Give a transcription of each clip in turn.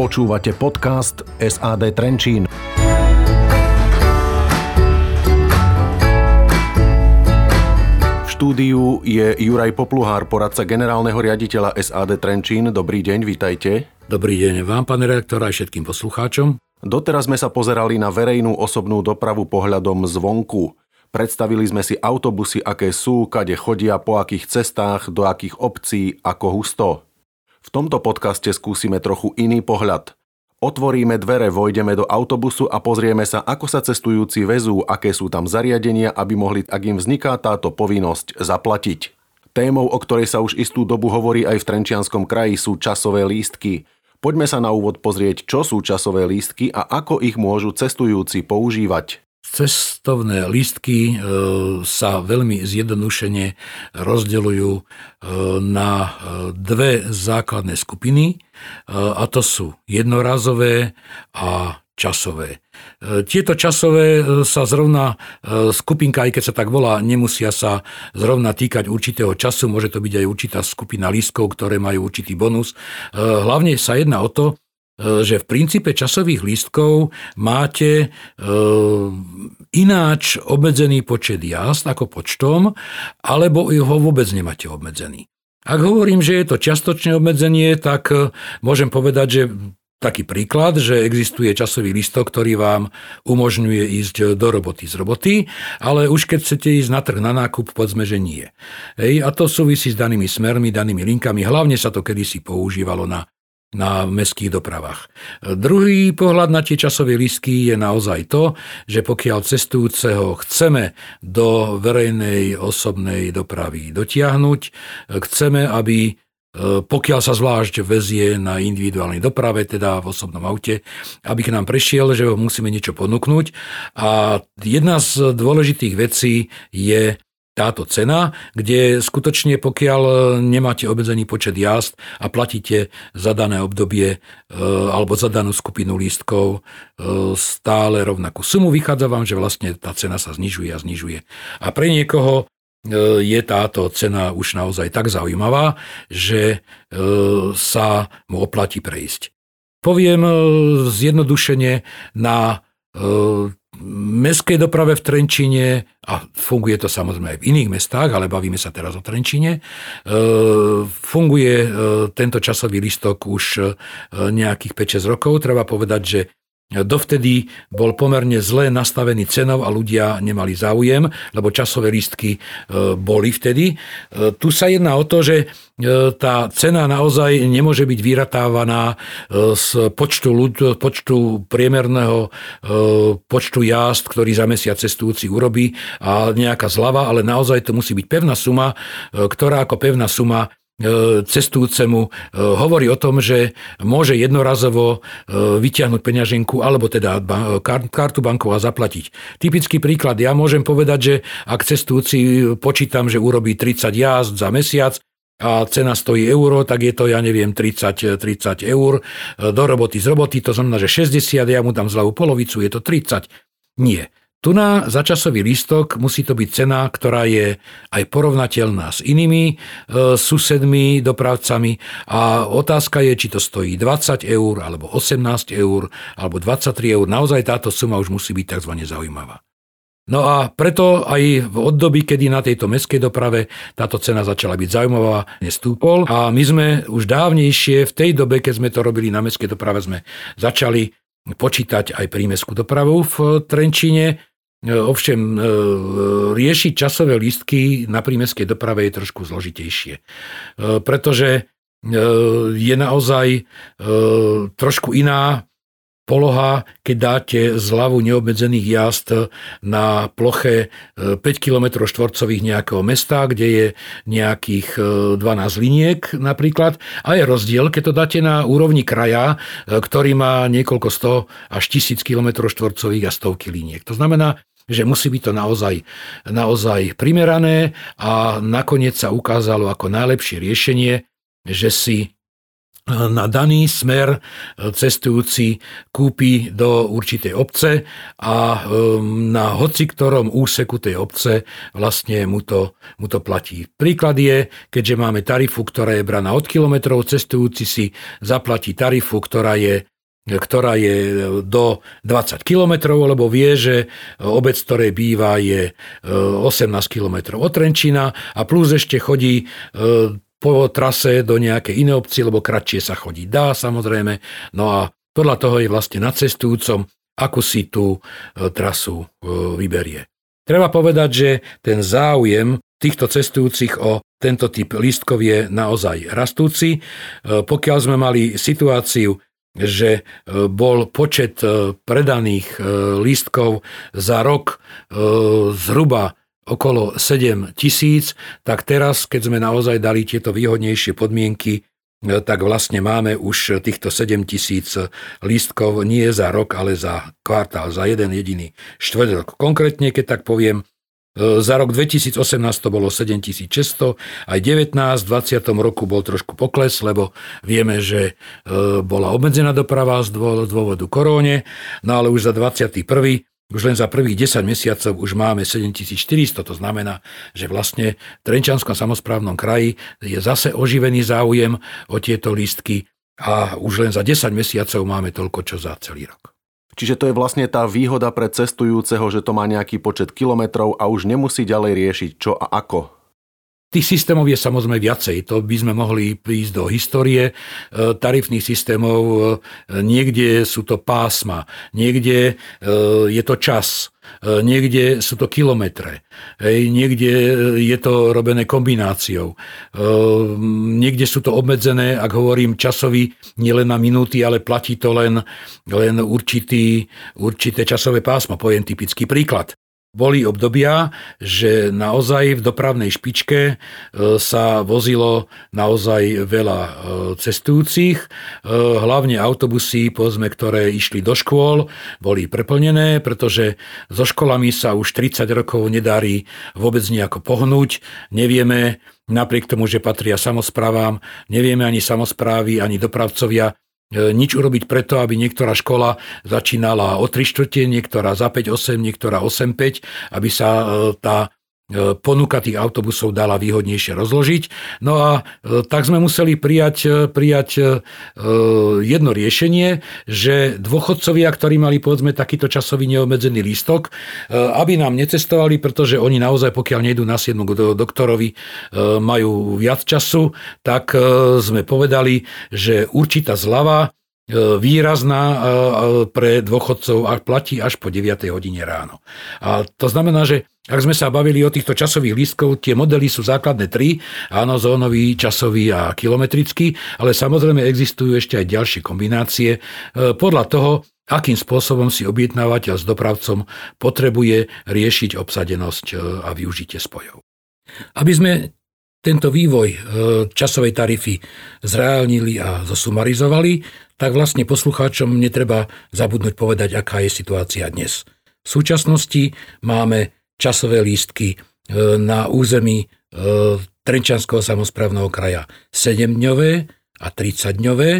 Počúvate podcast SAD Trenčín. V štúdiu je Juraj Popluhár, poradca generálneho riaditeľa SAD Trenčín. Dobrý deň, vítajte. Dobrý deň vám, pán redaktor, aj všetkým poslucháčom. Doteraz sme sa pozerali na verejnú osobnú dopravu pohľadom zvonku. Predstavili sme si autobusy, aké sú, kade chodia, po akých cestách, do akých obcí, ako husto. V tomto podcaste skúsime trochu iný pohľad. Otvoríme dvere, vojdeme do autobusu a pozrieme sa, ako sa cestujúci vezú, aké sú tam zariadenia, aby mohli, ak im vzniká táto povinnosť, zaplatiť. Témou, o ktorej sa už istú dobu hovorí aj v Trenčianskom kraji, sú časové lístky. Poďme sa na úvod pozrieť, čo sú časové lístky a ako ich môžu cestujúci používať. Cestovné lístky e, sa veľmi zjednodušene rozdeľujú e, na e, dve základné skupiny a to sú jednorazové a časové. Tieto časové sa zrovna, skupinka, aj keď sa tak volá, nemusia sa zrovna týkať určitého času, môže to byť aj určitá skupina lístkov, ktoré majú určitý bonus. Hlavne sa jedná o to, že v princípe časových lístkov máte e, ináč obmedzený počet jazd ako počtom, alebo ho vôbec nemáte obmedzený. Ak hovorím, že je to čiastočné obmedzenie, tak e, môžem povedať, že taký príklad, že existuje časový listok, ktorý vám umožňuje ísť do roboty z roboty, ale už keď chcete ísť na trh na nákup, povedzme, že nie. Hej, a to súvisí s danými smermi, danými linkami. Hlavne sa to kedysi používalo na na mestských dopravách. Druhý pohľad na tie časové lístky je naozaj to, že pokiaľ cestujúceho chceme do verejnej osobnej dopravy dotiahnuť, chceme, aby e, pokiaľ sa zvlášť vezie na individuálnej doprave, teda v osobnom aute, aby k nám prešiel, že ho musíme niečo ponúknuť. A jedna z dôležitých vecí je táto cena, kde skutočne pokiaľ nemáte obmedzený počet jazd a platíte za dané obdobie e, alebo za danú skupinu lístkov e, stále rovnakú sumu, vychádza vám, že vlastne tá cena sa znižuje a znižuje. A pre niekoho e, je táto cena už naozaj tak zaujímavá, že sa mu oplatí prejsť. Poviem zjednodušene na mestskej doprave v Trenčine, a funguje to samozrejme aj v iných mestách, ale bavíme sa teraz o Trenčine, e, funguje e, tento časový listok už e, nejakých 5-6 rokov. Treba povedať, že Dovtedy bol pomerne zle nastavený cenov a ľudia nemali záujem, lebo časové lístky boli vtedy. Tu sa jedná o to, že E, tá cena naozaj nemôže byť vyratávaná e, z počtu, ľud, počtu priemerného e, počtu jazd, ktorý za mesiac cestujúci urobí a nejaká zlava, ale naozaj to musí byť pevná suma, ktorá ako pevná suma cestujúcemu hovorí o tom, že môže jednorazovo vyťahnuť peňaženku alebo teda kartu bankovú a zaplatiť. Typický príklad, ja môžem povedať, že ak cestujúci počítam, že urobí 30 jazd za mesiac, a cena stojí euro, tak je to, ja neviem, 30, 30 eur do roboty z roboty, to znamená, že 60, ja mu dám zľavú polovicu, je to 30. Nie. Tu na začasový lístok musí to byť cena, ktorá je aj porovnateľná s inými e, susedmi, dopravcami a otázka je, či to stojí 20 eur, alebo 18 eur, alebo 23 eur. Naozaj táto suma už musí byť tzv. zaujímavá. No a preto aj v období, kedy na tejto mestskej doprave táto cena začala byť zaujímavá, nestúpol. A my sme už dávnejšie, v tej dobe, keď sme to robili na mestskej doprave, sme začali počítať aj prímeskú dopravu v Trenčine. Ovšem, e, riešiť časové lístky na prímeskej doprave je trošku zložitejšie, e, pretože e, je naozaj trošku iná poloha, keď dáte zľavu neobmedzených jazd na ploche 5 km štvorcových nejakého mesta, kde je nejakých 12 e, liniek napríklad. A je rozdiel, keď to dáte na úrovni kraja, e, ktorý má niekoľko 100 až 1000 km štvorcových a stovky liniek. To znamená, že musí byť to naozaj, naozaj primerané a nakoniec sa ukázalo ako najlepšie riešenie, že si na daný smer cestujúci kúpi do určitej obce a na hoci ktorom úseku tej obce vlastne mu to, mu to platí. Príklad je, keďže máme tarifu, ktorá je braná od kilometrov, cestujúci si zaplatí tarifu, ktorá je ktorá je do 20 km, lebo vie, že obec, ktoré býva, je 18 km od Trenčína a plus ešte chodí po trase do nejakej inej obci, lebo kratšie sa chodí dá samozrejme. No a podľa toho je vlastne na cestujúcom, ako si tú e, trasu e, vyberie. Treba povedať, že ten záujem týchto cestujúcich o tento typ lístkov je naozaj rastúci. E, pokiaľ sme mali situáciu, že bol počet predaných lístkov za rok zhruba okolo 7 tisíc, tak teraz, keď sme naozaj dali tieto výhodnejšie podmienky, e, tak vlastne máme už týchto 7 tisíc lístkov nie za rok, ale za kvartál, za jeden jediný štvrť Konkrétne, keď tak poviem, e, za rok 2018 to bolo 7600, aj 19, v 20. roku bol trošku pokles, lebo vieme, že e, bola obmedzená doprava z dôvodu koróne, no ale už za 21. Už len za prvých 10 mesiacov už máme 7400, to znamená, že vlastne v Trenčanskom samozprávnom kraji je zase oživený záujem o tieto lístky a už len za 10 mesiacov máme toľko, čo za celý rok. Čiže to je vlastne tá výhoda pre cestujúceho, že to má nejaký počet kilometrov a už nemusí ďalej riešiť čo a ako. Tých systémov je samozrejme viacej. To by sme mohli prísť do histórie e, tarifných systémov. E, niekde sú to pásma, niekde e, je to čas, niekde sú to kilometre, niekde je to robené kombináciou, niekde sú to obmedzené, ak hovorím časový, nielen na minúty, ale platí to len, len určitý, určité časové pásmo. Poviem typický príklad. Boli obdobia, že naozaj v dopravnej špičke e, sa vozilo naozaj veľa e, cestujúcich. E, hlavne autobusy, povedzme, ktoré išli do škôl, boli preplnené, pretože so školami sa už 30 rokov nedarí vôbec nejako pohnúť. Nevieme, napriek tomu, že patria samozprávam, nevieme ani samozprávy, ani dopravcovia, nič urobiť preto, aby niektorá škola začínala o 3 štvrte, niektorá za 5-8, niektorá 8-5, aby sa e, tá E, ponuka tých autobusov dala výhodnejšie rozložiť. No a e, tak sme museli prijať, e, prijať jedno riešenie, že dôchodcovia, ktorí mali povedzme takýto časový neobmedzený lístok, aby nám necestovali, pretože oni naozaj, pokiaľ nejdú na 7 k doktorovi, majú viac času, tak sme povedali, že určitá zľava výrazná pre dôchodcov a platí až po 9. hodine ráno. A to znamená, že ak sme sa bavili o týchto časových lístkov, tie modely sú základné tri, áno, zónový, časový a kilometrický, ale samozrejme existujú ešte aj ďalšie kombinácie e, podľa toho, akým spôsobom si objednávateľ s dopravcom potrebuje riešiť obsadenosť e, a využitie spojov. Aby sme tento vývoj e, časovej tarify zreálnili a zosumarizovali, tak vlastne poslucháčom netreba zabudnúť povedať, aká je situácia dnes. V súčasnosti máme časové lístky e, na území e, Trenčanského samozprávneho kraja 7-dňové a 30-dňové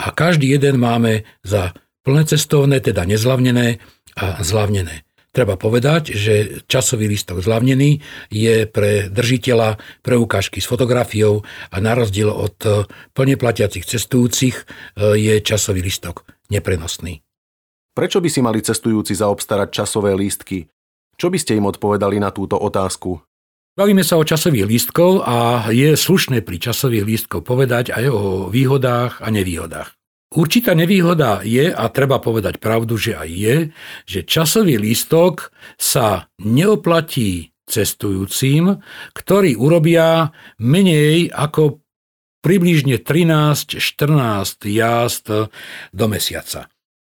a každý jeden máme za plné cestovné, teda nezlavnené a zlavnené. Treba povedať, že časový lístok zľavnený je pre držiteľa preukážky s fotografiou a na rozdiel od e, plne platiacich cestujúcich je časový lístok neprenosný. Prečo by si mali cestujúci zaobstarať časové lístky? Čo by ste im odpovedali na túto otázku? Bavíme sa o časových lístkov a je slušné pri časových lístkov povedať aj o výhodách a nevýhodách. Určitá nevýhoda je, a treba povedať pravdu, že aj je, že časový lístok sa neoplatí cestujúcim, ktorí urobia menej ako približne 13-14 jazd do mesiaca.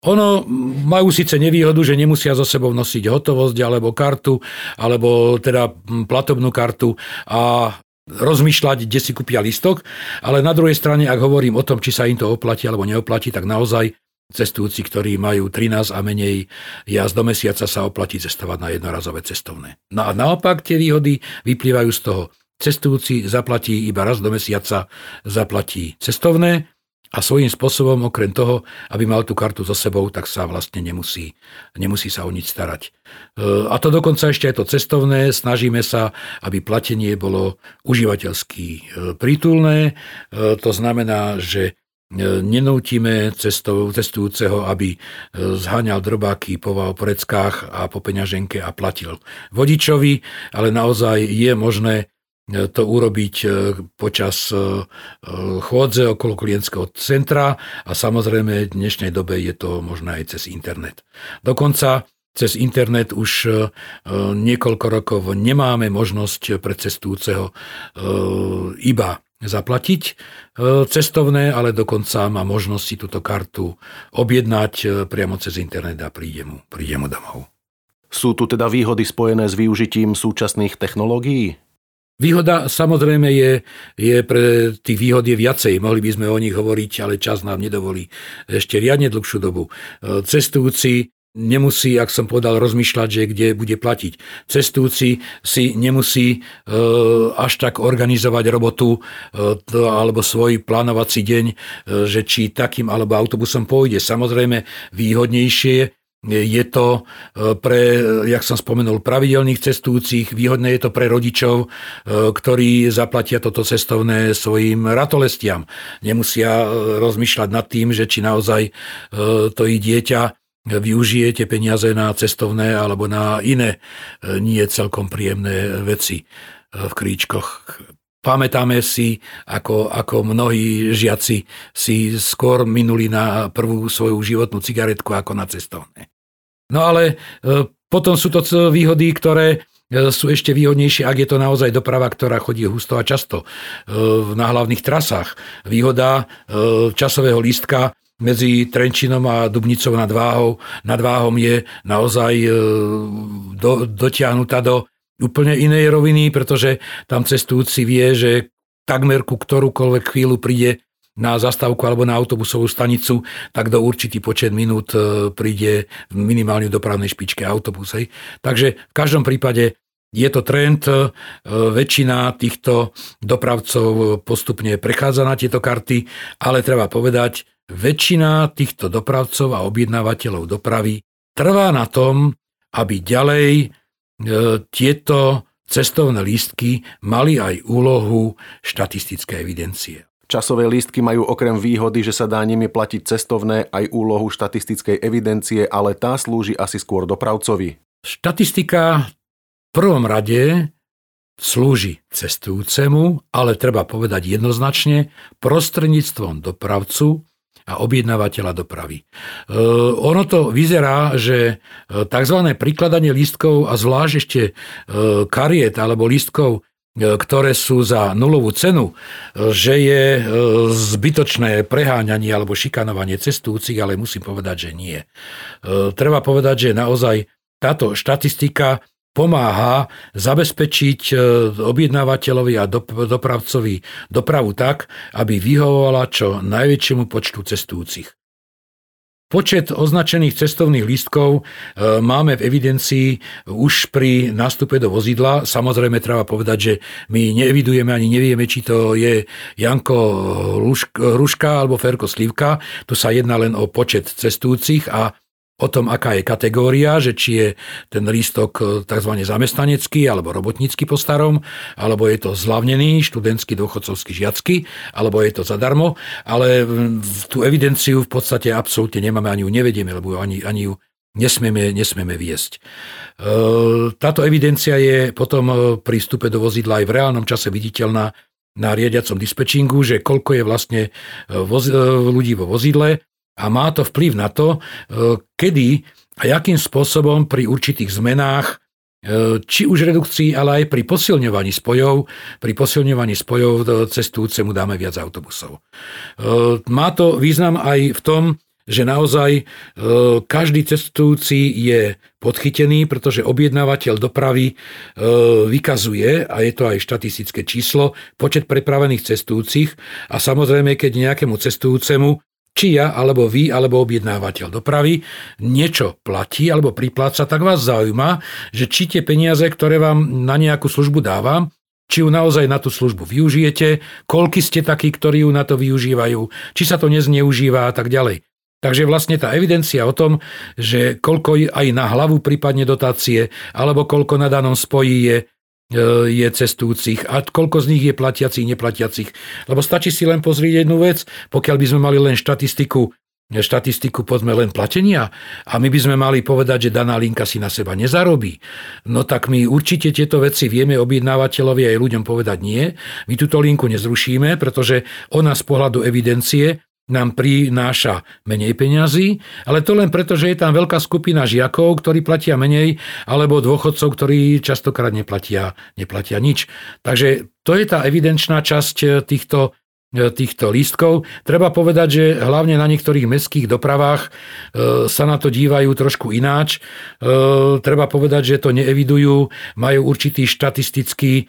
Ono majú síce nevýhodu, že nemusia so sebou nosiť hotovosť alebo kartu, alebo teda platobnú kartu a rozmýšľať, kde si kúpia listok, ale na druhej strane, ak hovorím o tom, či sa im to oplatí alebo neoplatí, tak naozaj cestujúci, ktorí majú 13 a menej jazd do mesiaca, sa oplatí cestovať na jednorazové cestovné. No a naopak tie výhody vyplývajú z toho. Cestujúci zaplatí iba raz do mesiaca, zaplatí cestovné a svojím spôsobom, okrem toho, aby mal tú kartu so sebou, tak sa vlastne nemusí, nemusí sa o nič starať. E, a to dokonca ešte aj to cestovné. Snažíme sa, aby platenie bolo užívateľsky e, prítulné. E, to znamená, že nenútime cestujúceho, aby zháňal drobáky po preckách a po peňaženke a platil vodičovi, ale naozaj je možné to urobiť e, počas e, e, chôdze okolo klientského centra a samozrejme v dnešnej dobe je to možné aj cez internet. Dokonca cez internet už niekoľko rokov nemáme možnosť pre cestujúceho iba zaplatiť cestovné, ale dokonca má možnosť si túto kartu objednať priamo cez internet a príde mu, príde mu domov. Sú tu teda výhody spojené s využitím súčasných technológií? Výhoda samozrejme je, je pre tých výhod je viacej. Mohli by sme o nich hovoriť, ale čas nám nedovolí ešte riadne dlhšiu dobu. E, cestujúci nemusí, ak som povedal, rozmýšľať, že kde bude platiť. Cestujúci si nemusí e, až tak organizovať robotu e, alebo svoj plánovací deň, že či takým alebo autobusom pôjde. Samozrejme výhodnejšie je to e, pre, jak som spomenul, pravidelných cestujúcich, výhodné je to pre rodičov, e, ktorí zaplatia toto cestovné svojim ratolestiam. Nemusia e, rozmýšľať nad tým, že či naozaj to ich dieťa využije tie peniaze na cestovné alebo na iné nie celkom príjemné veci v kríčkoch. Pamätáme si, ako, ako mnohí žiaci si skôr minuli na prvú svoju životnú cigaretku ako na cestovné. No ale e, potom sú to výhody, ktoré e, sú ešte výhodnejšie, ak je to naozaj doprava, ktorá chodí husto a často e, na hlavných trasách. Výhoda časového lístka medzi Trenčinom a Dubnicou nad Váhom, nad Váhom je naozaj do, dotiahnutá do úplne inej roviny, pretože tam cestujúci vie, že takmer ku ktorúkoľvek chvíľu príde na zastávku alebo na autobusovú stanicu, tak do určitý počet minút e, príde minimálne v dopravnej špičke autobus. Hej. Takže v každom prípade je to trend, e, väčšina týchto dopravcov postupne prechádza na tieto karty, ale treba povedať, väčšina týchto dopravcov a objednávateľov dopravy trvá na tom, aby ďalej E, tieto cestovné lístky mali aj úlohu štatistické evidencie. Časové lístky majú okrem výhody, že sa dá nimi platiť cestovné aj úlohu štatistickej evidencie, ale tá slúži asi skôr dopravcovi. Štatistika v prvom rade slúži cestujúcemu, ale treba povedať jednoznačne prostredníctvom dopravcu a objednávateľa dopravy. E, ono to vyzerá, že e, tzv. prikladanie lístkov a zvlášť ešte e, kariet alebo lístkov ktoré sú za nulovú cenu, že je zbytočné preháňanie alebo šikanovanie cestujúcich, ale musím povedať, že nie. Treba povedať, že naozaj táto štatistika pomáha zabezpečiť e, objednávateľovi a dopravcovi dopravu tak, aby vyhovovala čo najväčšiemu počtu cestujúcich. Počet označených cestovných lístkov e, máme v evidencii už pri nástupe do vozidla. Samozrejme, treba povedať, že my neevidujeme ani nevieme, či to je Janko Ruška alebo Ferko Slivka. Tu sa jedná len o počet cestujúcich a o tom, aká je kategória, že či je ten lístok e, tzv. zamestnanecký alebo robotnícky po starom, alebo je to zlavnený, študentský, dôchodcovský, žiacky, alebo je to zadarmo, ale tú evidenciu v podstate absolútne nemáme, ani ju nevedieme, lebo ani, ani ju nesmieme, nesmieme viesť. E, táto evidencia je potom e, pri vstupe do vozidla aj v reálnom čase viditeľná na riadiacom dispečingu, že koľko je vlastne voz, ľudí vo vozidle, a má to vplyv na to, e, kedy a akým spôsobom pri určitých zmenách e, či už redukcii, ale aj pri posilňovaní spojov, pri posilňovaní spojov e, cestujúcemu dáme viac autobusov. Má to význam aj v tom, že naozaj každý cestujúci je podchytený, pretože objednávateľ dopravy vykazuje, a je to aj štatistické číslo, počet prepravených cestujúcich a samozrejme, keď nejakému cestujúcemu či ja, alebo vy, alebo objednávateľ dopravy niečo platí alebo pripláca, tak vás zaujíma, že či tie peniaze, ktoré vám na nejakú službu dávam, či ju naozaj na tú službu využijete, koľky ste takí, ktorí ju na to využívajú, či sa to nezneužíva a tak ďalej. Takže vlastne tá evidencia o tom, že koľko aj na hlavu prípadne dotácie, alebo koľko na danom spojí je, je cestujúcich a koľko z nich je platiacich, neplatiacich. Lebo stačí si len pozrieť jednu vec, pokiaľ by sme mali len štatistiku štatistiku povedzme len platenia a my by sme mali povedať, že daná linka si na seba nezarobí, no tak my určite tieto veci vieme objednávateľovi aj ľuďom povedať nie. My túto linku nezrušíme, pretože ona z pohľadu evidencie nám prináša menej peňazí, ale to len preto, že je tam veľká skupina žiakov, ktorí platia menej, alebo dôchodcov, ktorí častokrát neplatia, neplatia nič. Takže to je tá evidenčná časť týchto E, týchto lístkov. Treba povedať, že hlavne na niektorých mestských dopravách e, sa na to dívajú trošku ináč. E, treba povedať, že to neevidujú, majú určitý štatistický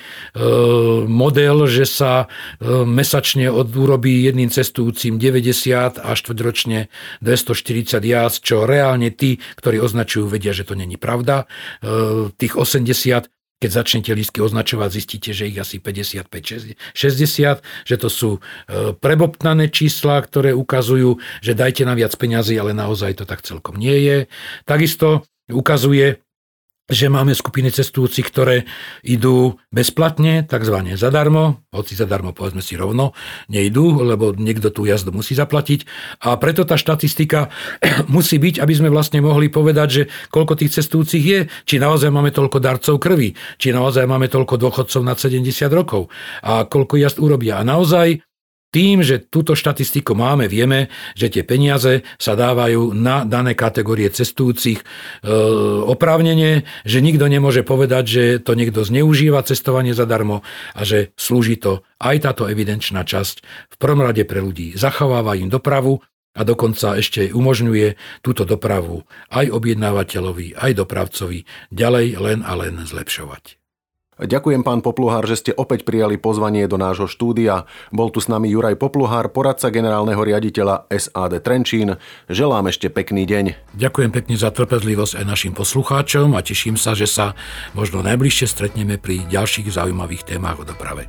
model, že sa mesačne urobí jedným cestujúcim 90 a štvrťročne 240 jazd, čo reálne tí, ktorí označujú, vedia, že to není pravda. Tých 80 keď začnete lístky označovať, zistíte, že ich asi 55, 60, že to sú e, prebobtnané čísla, ktoré ukazujú, že dajte na viac peňazí, ale naozaj to tak celkom nie je. Takisto ukazuje že máme skupiny cestujúcich, ktoré idú bezplatne, takzvané zadarmo, hoci zadarmo povedzme si rovno, nejdú, lebo niekto tú jazdu musí zaplatiť. A preto tá štatistika musí byť, aby sme vlastne mohli povedať, že koľko tých cestujúcich je, či naozaj máme toľko darcov krvi, či naozaj máme toľko dôchodcov nad 70 rokov a koľko jazd urobia. A naozaj tým, že túto štatistiku máme, vieme, že tie peniaze sa dávajú na dané kategórie cestujúcich e, oprávnenie, že nikto nemôže povedať, že to niekto zneužíva cestovanie zadarmo a že slúži to aj táto evidenčná časť v prvom rade pre ľudí. Zachováva im dopravu a dokonca ešte umožňuje túto dopravu aj objednávateľovi, aj dopravcovi ďalej len a len zlepšovať. Ďakujem pán Popluhár, že ste opäť prijali pozvanie do nášho štúdia. Bol tu s nami Juraj Popluhár, poradca generálneho riaditeľa SAD Trenčín. Želám ešte pekný deň. Ďakujem pekne za trpezlivosť aj našim poslucháčom a teším sa, že sa možno najbližšie stretneme pri ďalších zaujímavých témach o doprave.